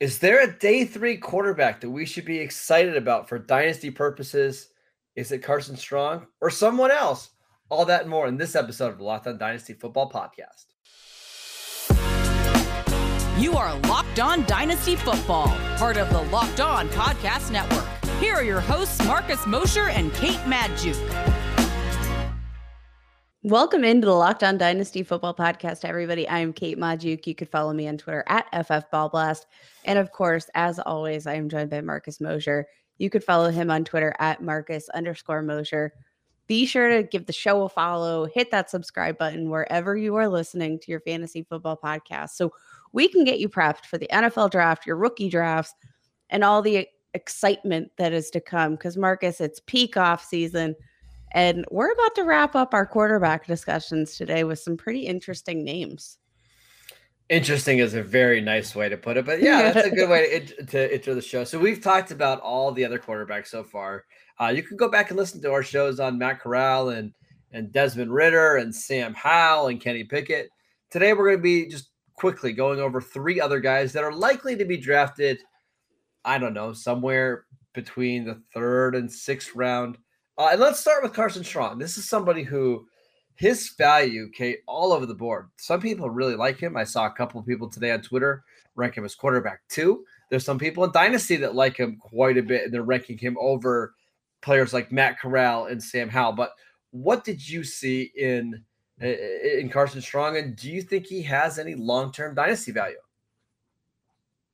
Is there a day three quarterback that we should be excited about for dynasty purposes? Is it Carson Strong or someone else? All that and more in this episode of the Locked On Dynasty Football Podcast. You are Locked On Dynasty Football, part of the Locked On Podcast Network. Here are your hosts, Marcus Mosher and Kate Magdziuk. Welcome into the Locked On Dynasty Football Podcast, everybody. I'm Kate Magdziuk. You could follow me on Twitter at FFBallBlast. And of course, as always, I am joined by Marcus Mosher. You could follow him on Twitter at Marcus underscore Mosher. Be sure to give the show a follow, hit that subscribe button wherever you are listening to your fantasy football podcast so we can get you prepped for the NFL draft, your rookie drafts, and all the excitement that is to come. Because, Marcus, it's peak off season. And we're about to wrap up our quarterback discussions today with some pretty interesting names. Interesting is a very nice way to put it, but yeah, that's a good way to, to enter the show. So we've talked about all the other quarterbacks so far. Uh, you can go back and listen to our shows on Matt Corral and and Desmond Ridder and Sam Howell and Kenny Pickett. Today we're going to be just quickly going over three other guys that are likely to be drafted. I don't know, somewhere between the third and sixth round. Uh, and let's start with Carson Strong. This is somebody who his value, Kate, all over the board. Some people really like him. I saw a couple of people today on Twitter rank him as quarterback two. There's some people in Dynasty that like him quite a bit, and they're ranking him over players like Matt Corral and Sam Howell. But what did you see in in Carson Strong, and do you think he has any long term dynasty value?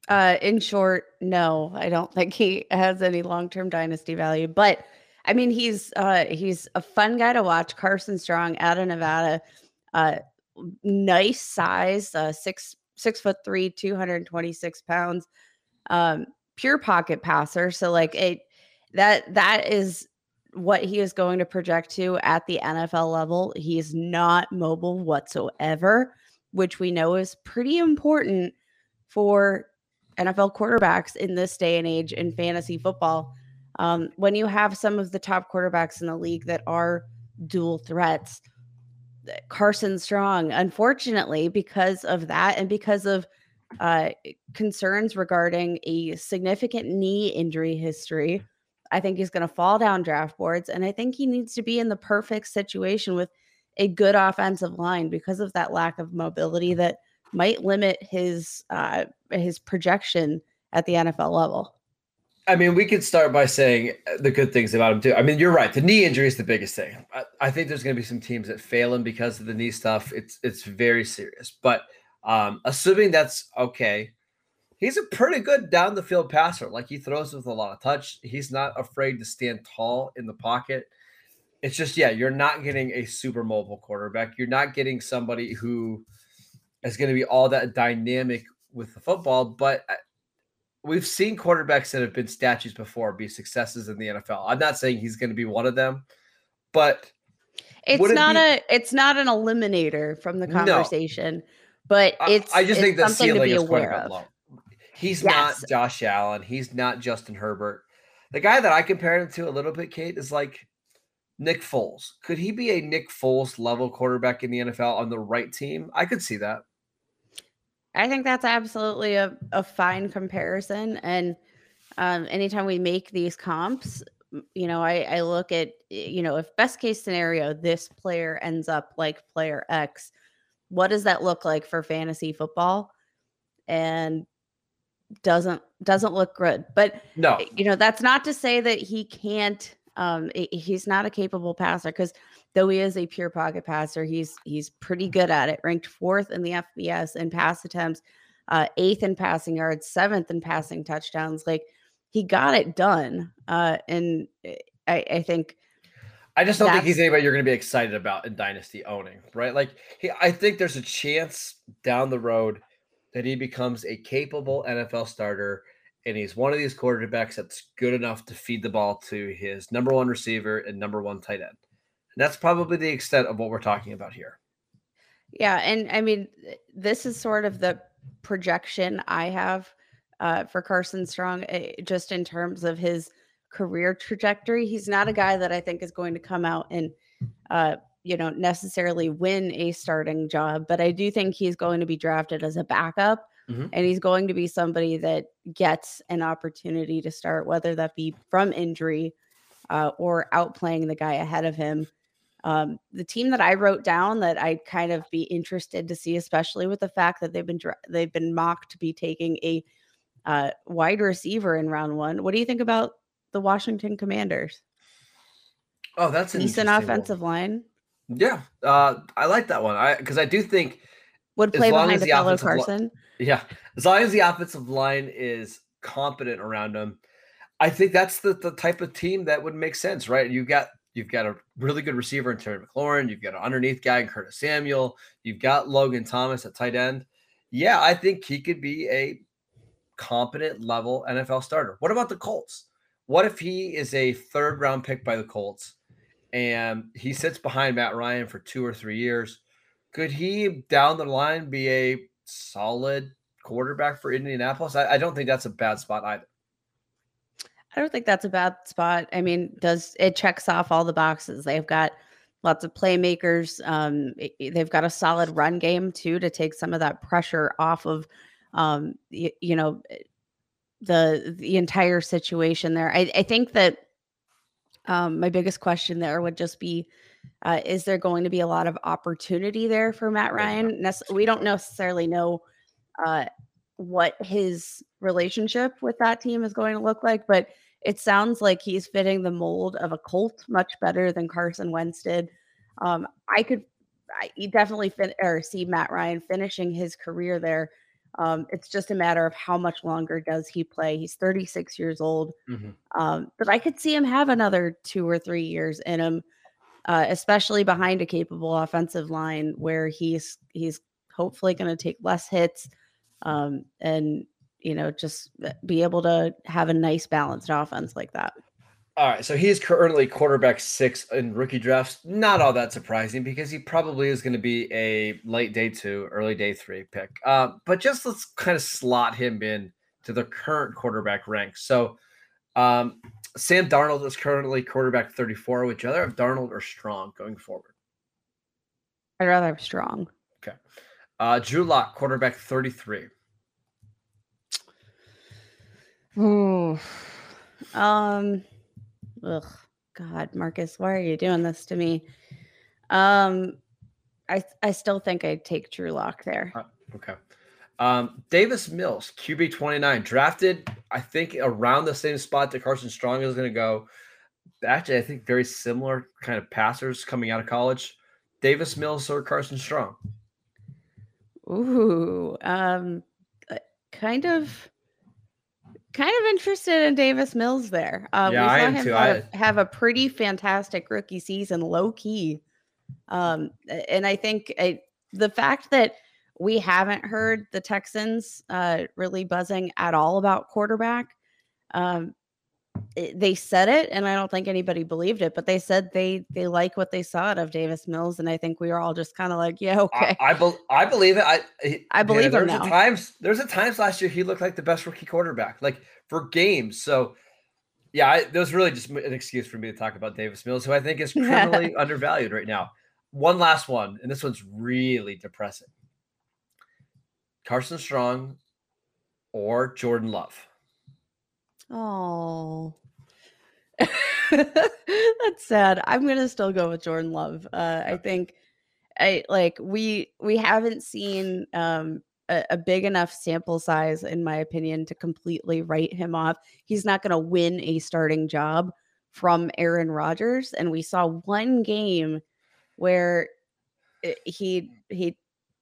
Uh, in short, no, I don't think he has any long term dynasty value. But I mean, he's uh, he's a fun guy to watch. Carson Strong out of Nevada, uh, nice size, uh, six six foot three, two hundred twenty six pounds, um, pure pocket passer. So like it that that is what he is going to project to at the NFL level. He is not mobile whatsoever, which we know is pretty important for NFL quarterbacks in this day and age in fantasy football. Um, when you have some of the top quarterbacks in the league that are dual threats, Carson Strong, unfortunately, because of that and because of uh, concerns regarding a significant knee injury history, I think he's going to fall down draft boards. And I think he needs to be in the perfect situation with a good offensive line because of that lack of mobility that might limit his uh, his projection at the NFL level. I mean, we could start by saying the good things about him too. I mean, you're right. The knee injury is the biggest thing. I, I think there's going to be some teams that fail him because of the knee stuff. It's it's very serious. But um, assuming that's okay, he's a pretty good down the field passer. Like he throws with a lot of touch. He's not afraid to stand tall in the pocket. It's just yeah, you're not getting a super mobile quarterback. You're not getting somebody who is going to be all that dynamic with the football. But uh, we've seen quarterbacks that have been statues before be successes in the NFL. I'm not saying he's going to be one of them, but it's not it be, a it's not an eliminator from the conversation, no. but it's I, I just it's think the ceiling is quite a bit low. He's yes. not Josh Allen. He's not Justin Herbert. The guy that I compared him to a little bit, Kate, is like Nick Foles. Could he be a Nick Foles level quarterback in the NFL on the right team? I could see that. I think that's absolutely a, a fine comparison. And um, anytime we make these comps, you know, I, I look at, you know, if best case scenario, this player ends up like player X, what does that look like for fantasy football? And doesn't doesn't look good. But no, you know, that's not to say that he can't um he's not a capable passer because though he is a pure pocket passer, he's he's pretty good at it. Ranked fourth in the FBS in pass attempts, uh, eighth in passing yards, seventh in passing touchdowns. Like he got it done, uh, and eh, I, I think. I just don't think he's anybody you're going to be excited about in dynasty owning, right? Like he, I think there's a chance down the road that he becomes a capable NFL starter and he's one of these quarterbacks that's good enough to feed the ball to his number one receiver and number one tight end that's probably the extent of what we're talking about here. Yeah, and I mean, this is sort of the projection I have uh, for Carson Strong, uh, just in terms of his career trajectory. He's not a guy that I think is going to come out and, uh, you know, necessarily win a starting job, but I do think he's going to be drafted as a backup Mm-hmm. And he's going to be somebody that gets an opportunity to start, whether that be from injury uh, or outplaying the guy ahead of him. Um, the team that I wrote down that I'd kind of be interested to see, especially with the fact that they've been they've been mocked to be taking a uh, wide receiver in round one. What do you think about the Washington Commanders? Oh, that's an decent offensive one. line. Yeah, uh, I like that one. I because I do think would play behind a fellow Carson. Li- yeah, as long as the offensive line is competent around him, I think that's the the type of team that would make sense, right? You got you've got a really good receiver in Terry McLaurin, you've got an underneath guy in Curtis Samuel, you've got Logan Thomas at tight end. Yeah, I think he could be a competent level NFL starter. What about the Colts? What if he is a third round pick by the Colts? and he sits behind Matt Ryan for two or three years. Could he down the line be a solid quarterback for Indianapolis? I, I don't think that's a bad spot either. I don't think that's a bad spot. I mean, does it checks off all the boxes? They've got lots of playmakers. Um, they've got a solid run game too to take some of that pressure off of, um, you, you know, the the entire situation there. I, I think that um, my biggest question there would just be uh, is there going to be a lot of opportunity there for Matt Ryan? We don't necessarily know uh, what his relationship with that team is going to look like, but it sounds like he's fitting the mold of a Colt much better than Carson Wentz did. Um, I could I definitely fin- or see Matt Ryan finishing his career there um, it's just a matter of how much longer does he play. He's 36 years old, mm-hmm. um, but I could see him have another two or three years in him, uh, especially behind a capable offensive line where he's he's hopefully going to take less hits um, and you know just uh, be able to have a nice balanced offense like that. All right, so he's currently quarterback six in rookie drafts. Not all that surprising because he probably is going to be a late day two, early day three pick. Uh, but just let's kind of slot him in to the current quarterback ranks. So um, Sam Darnold is currently quarterback 34. Would you rather have Darnold or Strong going forward? I'd rather have Strong. Okay. Uh, Drew Lock, quarterback 33. Ooh. Um, Ugh, God, Marcus, why are you doing this to me? Um, I I still think I'd take Drew Lock there. Uh, okay. Um, Davis Mills, QB 29, drafted, I think, around the same spot that Carson Strong is going to go. Actually, I think very similar kind of passers coming out of college. Davis Mills or Carson Strong? Ooh, um, uh, kind of kind of interested in Davis Mills there. Uh, yeah, we saw I am him too. Have, I... have, a pretty fantastic rookie season, low key. Um, and I think I, the fact that we haven't heard the Texans uh, really buzzing at all about quarterback. Um, Eh, they said it, and I don't think anybody believed it, but they said they they like what they saw out of Davis Mills, and I think we were all just kind of like, yeah, okay. I I, be, I believe it. I he, I believe yeah, him now. Times there's a times last year he looked like the best rookie quarterback, like for games. So yeah, I, that was really just an excuse for me to talk about Davis Mills, who I think is criminally undervalued right now. One last one, and this one's really depressing. Carson Strong or Jordan Love. Oh, that's sad. I'm gonna still go with Jordan Love. Uh, I think I like we we haven't seen um, a, a, big enough sample size, in my opinion, to completely write him off. He's not gonna win a starting job from Aaron Rodgers, and we saw one game where he he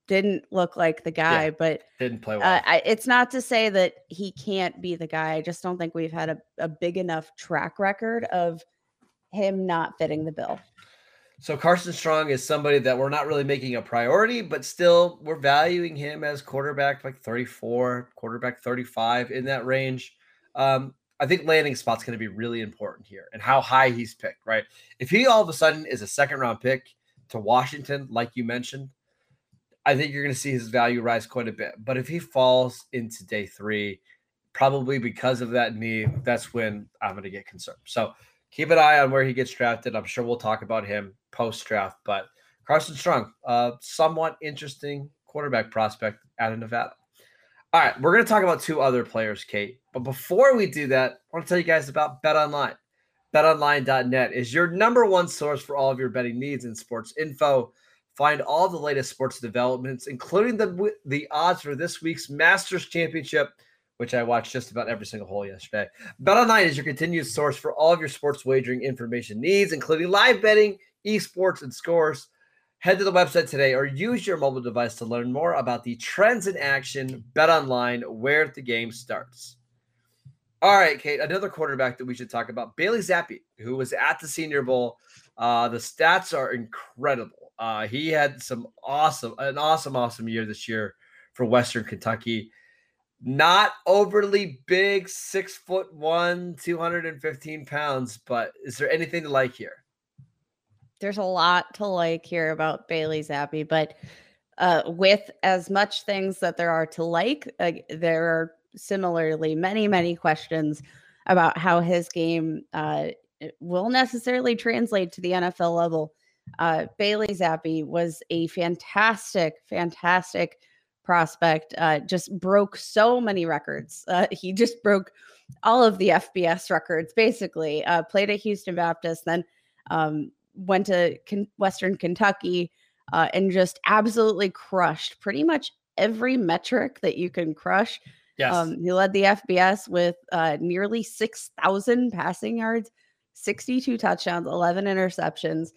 didn't look like the guy, yeah, but didn't play well. Uh, I, it's not to say that he can't be the guy. I just don't think we've had a, a big enough track record of him not fitting the bill. So Carson Strong is somebody that we're not really making a priority, but still we're valuing him as quarterback like 34, quarterback 35 in that range. Um, I think landing spot's going to be really important here and how high he's picked, right? If he all of a sudden is a second round pick to Washington, like you mentioned, I think you're going to see his value rise quite a bit. But if he falls into day three, probably because of that knee, that's when I'm going to get concerned. So keep an eye on where he gets drafted. I'm sure we'll talk about him post draft. But Carson Strong, uh, somewhat interesting quarterback prospect out of Nevada. All right, we're going to talk about two other players, Kate. But before we do that, I want to tell you guys about Bet Online. BetOnline.net is your number one source for all of your betting needs and sports info. Find all the latest sports developments, including the the odds for this week's Masters Championship, which I watched just about every single hole yesterday. BetOnline is your continued source for all of your sports wagering information needs, including live betting, esports, and scores. Head to the website today or use your mobile device to learn more about the trends in action. Bet online where the game starts. All right, Kate, another quarterback that we should talk about, Bailey Zappe, who was at the Senior Bowl. Uh, the stats are incredible. Uh, he had some awesome, an awesome, awesome year this year for Western Kentucky. Not overly big, six foot one, 215 pounds, but is there anything to like here? there's a lot to like here about Bailey Zappe, but uh, with as much things that there are to like, uh, there are similarly many, many questions about how his game uh, will necessarily translate to the NFL level. Uh, Bailey Zappe was a fantastic, fantastic prospect. Uh, just broke so many records. Uh, he just broke all of the FBS records, basically. Uh, played at Houston Baptist, then um, went to Western Kentucky uh, and just absolutely crushed pretty much every metric that you can crush. Yes. Um, he led the FBS with uh, nearly 6,000 passing yards, 62 touchdowns, 11 interceptions.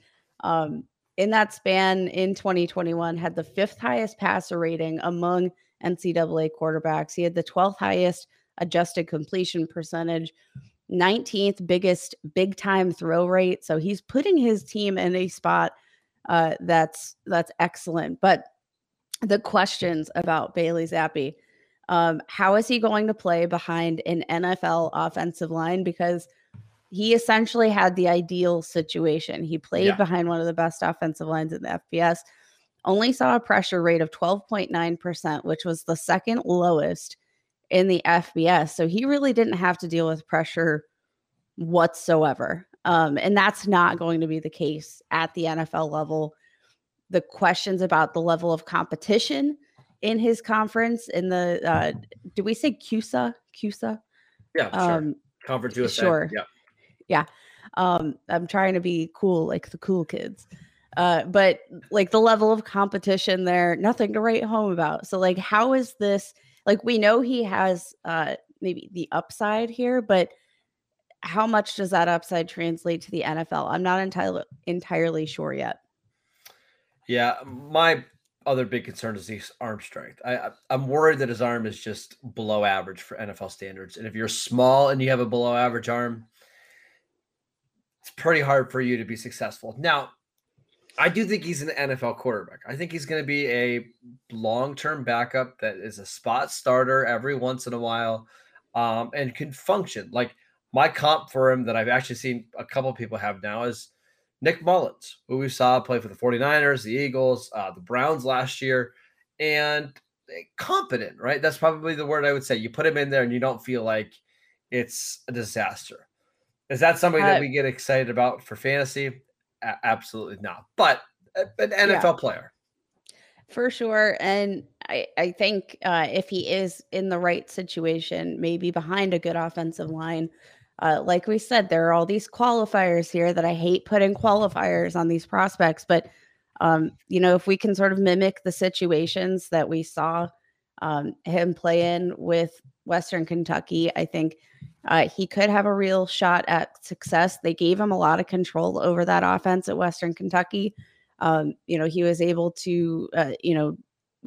Um, in that span in 2021, had the fifth highest passer rating among NCAA quarterbacks. He had the 12th highest adjusted completion percentage. 19th biggest big time throw rate. So he's putting his team in a spot uh, that's that's excellent. But the questions about Bailey Zappe, um, how is he going to play behind an NFL offensive line? Because he essentially had the ideal situation. He played yeah. behind one of the best offensive lines in the FBS, only saw a pressure rate of 12.9%, which was the second lowest in the FBS. So he really didn't have to deal with pressure whatsoever. Um, and that's not going to be the case at the NFL level. The questions about the level of competition in his conference in the uh do we say CUSA? CUSA? Yeah, um, sure. Conference USA. Sure. Yeah. Yeah. Um, I'm trying to be cool like the cool kids. Uh, but like the level of competition there, nothing to write home about. So, like, how is this like we know he has uh maybe the upside here, but how much does that upside translate to the NFL? I'm not entirely entirely sure yet. Yeah, my other big concern is his arm strength. I, I'm worried that his arm is just below average for NFL standards. And if you're small and you have a below average arm, it's pretty hard for you to be successful. Now, I do think he's an NFL quarterback. I think he's going to be a long term backup that is a spot starter every once in a while um, and can function. Like my comp for him that I've actually seen a couple people have now is Nick Mullens, who we saw play for the 49ers, the Eagles, uh, the Browns last year, and competent, right? That's probably the word I would say. You put him in there and you don't feel like it's a disaster. Is that somebody uh, that we get excited about for fantasy? A- absolutely not. But an NFL yeah, player. For sure. And I, I think uh, if he is in the right situation, maybe behind a good offensive line, uh, like we said, there are all these qualifiers here that I hate putting qualifiers on these prospects. But, um, you know, if we can sort of mimic the situations that we saw um, him play in with Western Kentucky, I think uh, he could have a real shot at success. They gave him a lot of control over that offense at Western Kentucky. Um, you know, he was able to, uh, you know,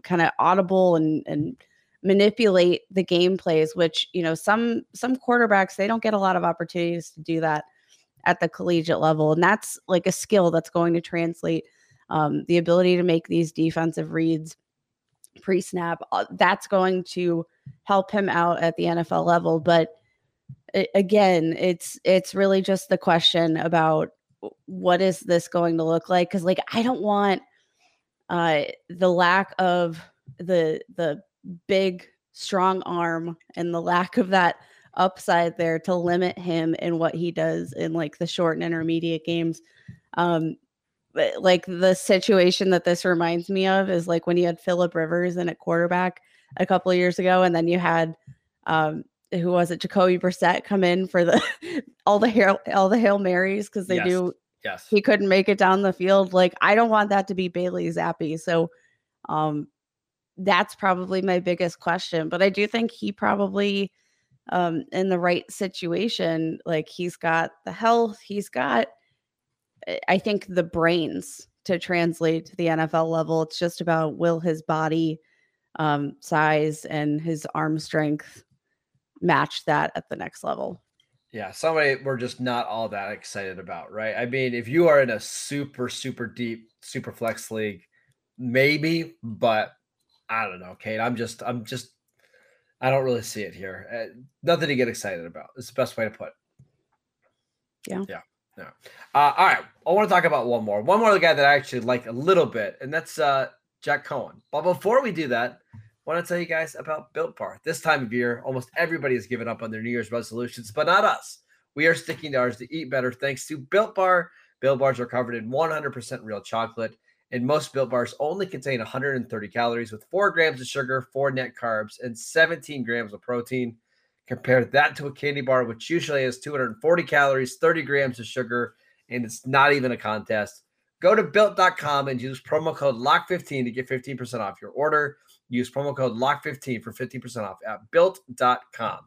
kind of audible and and manipulate the game plays, which you know some some quarterbacks they don't get a lot of opportunities to do that at the collegiate level, and that's like a skill that's going to translate. Um, the ability to make these defensive reads pre-snap uh, that's going to help him out at the NFL level, but again it's it's really just the question about what is this going to look like? Because like i don't want uh the lack of the the big strong arm and the lack of that upside there to limit him in what he does in like the short and intermediate games. Um like the situation that this reminds me of is like when you had Philip Rivers in at quarterback a couple of years ago, and then you had um, who was it, Jacoby Brissett, come in for the all the hail all the hail marys because they Yes. do Yes. he couldn't make it down the field. Like I don't want that to be Bailey Zappe. So um that's probably my biggest question. But I do think he probably um in the right situation, like he's got the health, he's got I- think the brains to translate to the NFL level. It's just about will his body um size and his arm strength match that at the next level. Yeah, somebody we're just not all that excited about, right? I mean, if you are in a super, super deep, super flex league, maybe, but I don't know, Kate. I'm just, I'm just, I don't really see it here. Uh, nothing to get excited about. It's the best way to put. it. Yeah. yeah, yeah. Uh, all right, I want to talk about one more, one more guy that I actually like a little bit, and that's uh Jack Coan. But before we do that, I want to tell you guys about Built Bar. This time of year, almost everybody has given up on their New Year's resolutions, but not us. We are sticking to ours to eat better thanks to Built Bar. Built Bars are covered in 100% real chocolate, and most Built Bars only contain 130 calories with 4 grams of sugar, 4 net carbs, and 17 grams of protein. Compare that to a candy bar, which usually has 240 calories, 30 grams of sugar, and it's not even a contest. Go to built.com and use promo code LOCK15 to get 15% off your order. Use promo code LOCK15 for 15% off at built.com.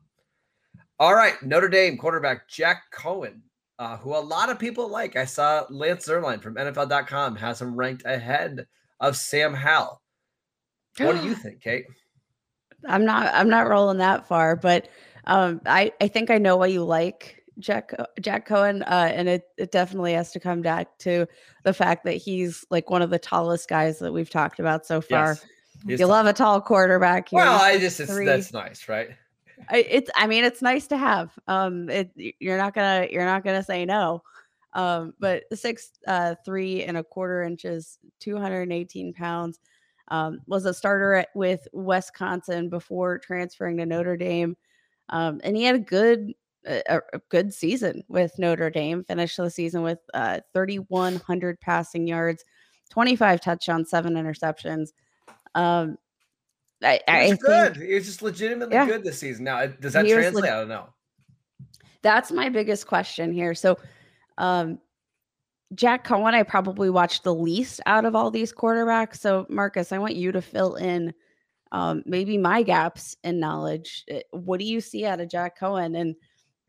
All right, Notre Dame quarterback Jack Coan, uh, who a lot of people like. I saw Lance Zierlein from NFL.com has him ranked ahead of Sam Howell. What do you think, Kate? I'm not I'm not rolling that far, but um I I think I know why you like Jack Jack Coan uh and it it definitely has to come back to the fact that he's like one of the tallest guys that we've talked about so far. Yes. You tough. love a tall quarterback. He's Well, I just it's, that's nice, right? I, it's I mean it's nice to have. Um it you're not gonna you're not gonna say no. Um but six uh three and a quarter inches, 218 pounds. Um, was a starter at, with Wisconsin before transferring to Notre Dame. Um, and he had a good a, a good season with Notre Dame. Finished the season with uh 3100 passing yards, 25 touchdowns, seven interceptions. Um I, I think good. He was just legitimately Yeah. good this season. Now, does that He translate? leg- I don't know. that's my biggest question here. So, um, Jack Coan, I probably watched the least out of all these quarterbacks. So, Marcus, I want you to fill in um, maybe my gaps in knowledge. Uh, What do you see out of Jack Coan, and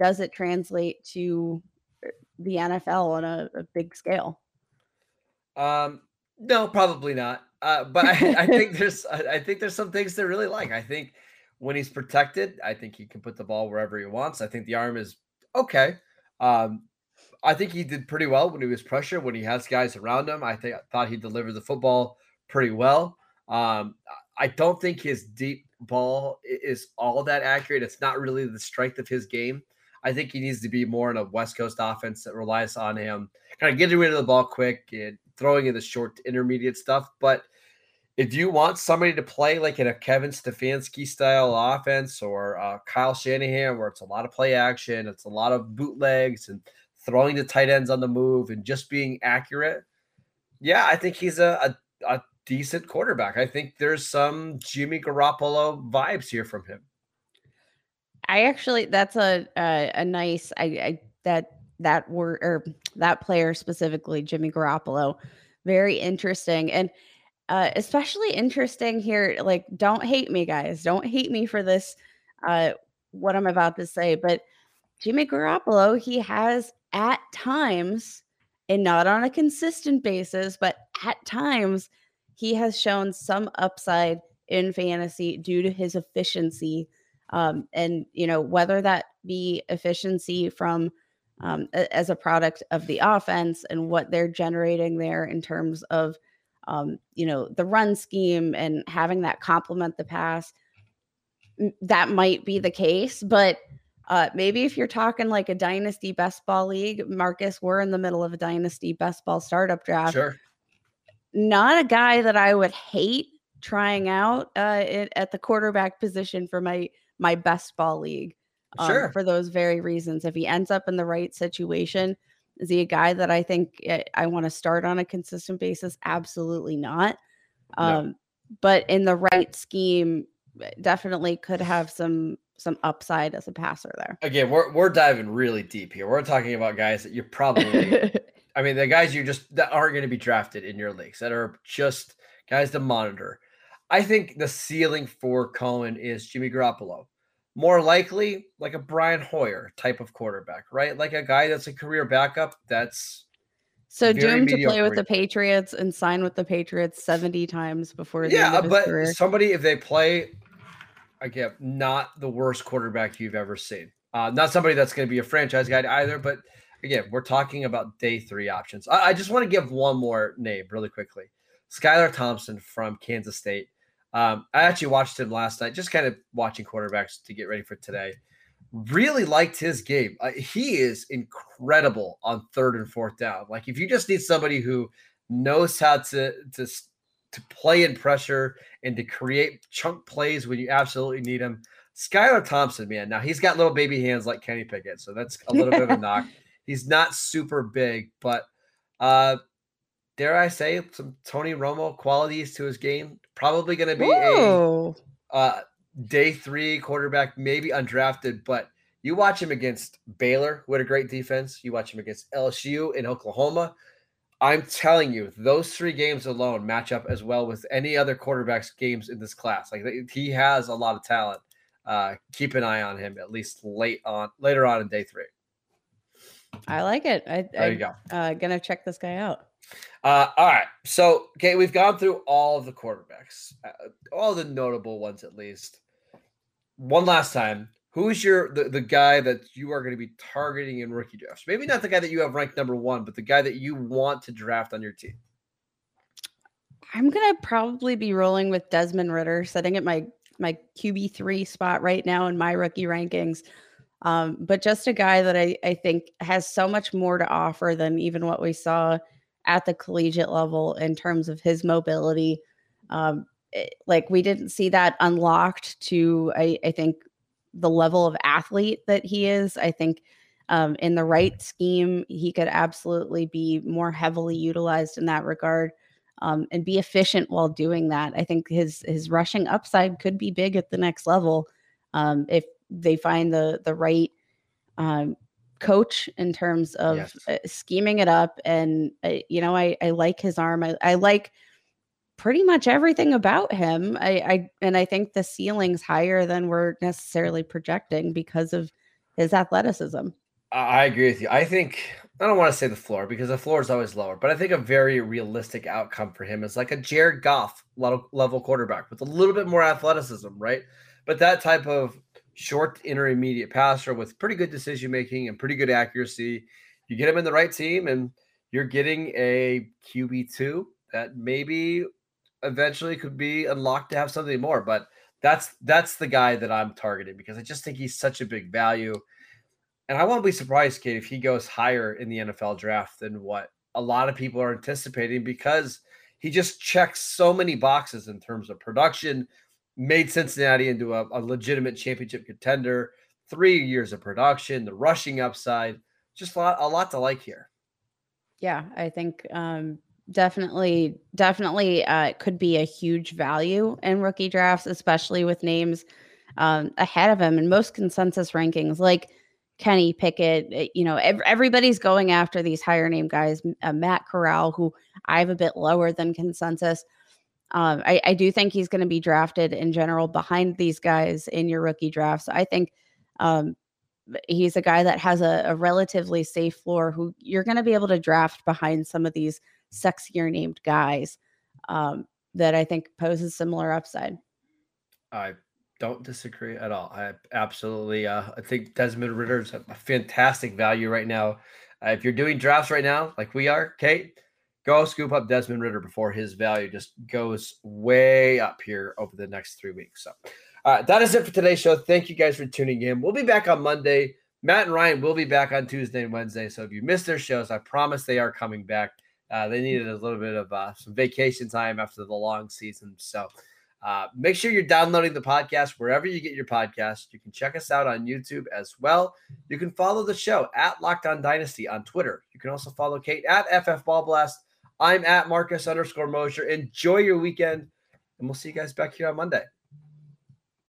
does it translate to uh, the NFL on a, a big scale? Um, no, probably not. Uh, but I, I think there's I think there's some things to really like. I think when he's protected, I think he can put the ball wherever he wants. I think the arm is okay. Um, I think he did pretty well when he was pressure, when he has guys around him. I think thought he delivered the football pretty well. Um, I don't think his deep ball is all that accurate. It's not really the strength of his game. I think he needs to be more in a West Coast offense that relies on him kind of getting rid of the ball quick and throwing in the short to intermediate stuff. But if you want somebody to play like in a Kevin Stefanski style offense or uh, Kyle Shanahan, where it's a lot of play action, it's a lot of bootlegs and throwing the tight ends on the move and just being accurate, yeah, I think he's a, a, a decent quarterback. I think there's some Jimmy Garoppolo vibes here from him. I actually that's a a, a nice I, I that that word or that player specifically Jimmy Garoppolo very interesting and uh especially interesting here like don't hate me guys don't hate me for this uh what I'm about to say but Jimmy Garoppolo he has at times and not on a consistent basis but at times he has shown some upside in fantasy due to his efficiency um, and you know whether that be efficiency from um, a- as a product of the offense and what they're generating there in terms of um, you know the run scheme and having that complement the pass that might be the case but uh, maybe if you're talking like a dynasty best ball league marcus we're in the middle of a dynasty best ball startup draft Sure. Not a guy that I would hate trying out uh, it, at the quarterback position for my my best ball league. um, Sure. For those very reasons, if he ends up in the right situation, is he a guy that I think eh, I want to start on a consistent basis? Absolutely not. No. Um, But in the right scheme, definitely could have some some upside as a passer there. Again, we're we're diving really deep here. We're talking about guys that you're probably I mean, the guys you just that aren't going to be drafted in your leagues that are just guys to monitor. I think the ceiling for Coan is Jimmy Garoppolo. More likely, like a Brian Hoyer type of quarterback, right? Like a guy that's a career backup. That's so doomed to play with the Patriots and sign with the Patriots 70 times before the yeah, but career. somebody if they play again, not the worst quarterback you've ever seen. Uh, not somebody that's going to be a franchise guy either, but again, we're talking about day three options. I, I just want to give one more name really quickly. Skylar Thompson from Kansas State. Um, I actually watched him last night, just kind of watching quarterbacks to get ready for today. Really liked his game. Uh, he is incredible on third and fourth down. Like if you just need somebody who knows how to to to play in pressure and to create chunk plays when you absolutely need them. Skylar Thompson, man. Now he's got little baby hands like Kenny Pickett, so that's a little bit of a knock. He's not super big, but uh dare I say some Tony Romo qualities to his game. Probably going to be Whoa. a uh, day three quarterback, maybe undrafted, but you watch him against Baylor, who had a great defense. You watch him against LSU in Oklahoma. I'm telling you, those three games alone match up as well with any other quarterback's games in this class. Like he has a lot of talent. Uh, keep an eye on him at least late on later on in day three. I like it. I, there I, you go. Uh, gonna check this guy out. Uh, all right. So, okay, we've gone through all of the quarterbacks, uh, all the notable ones at least. One last time, who's your the, the guy that you are going to be targeting in rookie drafts? Maybe not the guy that you have ranked number one, but the guy that you want to draft on your team. I'm gonna probably be rolling with Desmond Ridder, sitting at my my QB three spot right now in my rookie rankings. Um, but just a guy that I, I think has so much more to offer than even what we saw at the collegiate level in terms of his mobility. Um, it, like we didn't see that unlocked to, I, I, think, the level of athlete that he is. I think um, in the right scheme, he could absolutely be more heavily utilized in that regard. Um, and be efficient while doing that. I think his his rushing upside could be big at the next level um, if they find the the right um, coach in terms of yes. uh, scheming it up. And, uh, you know, I, I like his arm. I, I like pretty much everything about him. I, I, and I think the ceiling's higher than we're necessarily projecting because of his athleticism. I agree with you. I think I don't want to say the floor because the floor is always lower, but I think a very realistic outcome for him is like a Jared Goff level quarterback with a little bit more athleticism, right? But that type of short intermediate passer with pretty good decision making and pretty good accuracy. You get him in the right team, and you're getting a QB two that maybe eventually could be unlocked to have something more. But that's that's the guy that I'm targeting because I just think he's such a big value. And I won't be surprised, Kate, if he goes higher in the NFL draft than what a lot of people are anticipating because he just checks so many boxes in terms of production, made Cincinnati into a, a, legitimate championship contender. Three years of production, the rushing upside, just a lot, a lot to like here. Yeah, I think um, definitely, definitely uh, could be a huge value in rookie drafts, especially with names um, ahead of him in most consensus rankings, like Kenny Pickett. Eh, you know, ev- everybody's going after these higher name guys. Uh, Matt Corral, who I have a bit lower than consensus. Um, I, I, do think he's going to be drafted in general behind these guys in your rookie drafts. I think um, he's a guy that has a, a relatively safe floor who you're going to be able to draft behind some of these sexier named guys um, that I think poses similar upside. I don't disagree at all. I absolutely, uh, I think Desmond Ridder is a fantastic value right now. Uh, if you're doing drafts right now, like we are, Kate, go scoop up Desmond Ridder before his value just goes way up here over the next three weeks. So, uh, that is it for today's show. Thank you guys for tuning in. We'll be back on Monday. Matt and Ryan will be back on Tuesday and Wednesday. So, if you missed their shows, I promise they are coming back. Uh, they needed a little bit of uh, some vacation time after the long season. So, uh, make sure you're downloading the podcast wherever you get your podcast. You can check us out on YouTube as well. You can follow the show at Locked On Dynasty on Twitter. You can also follow Kate at FF Ball Blast. I'm at Marcus underscore Mosher. Enjoy your weekend, and we'll see you guys back here on Monday.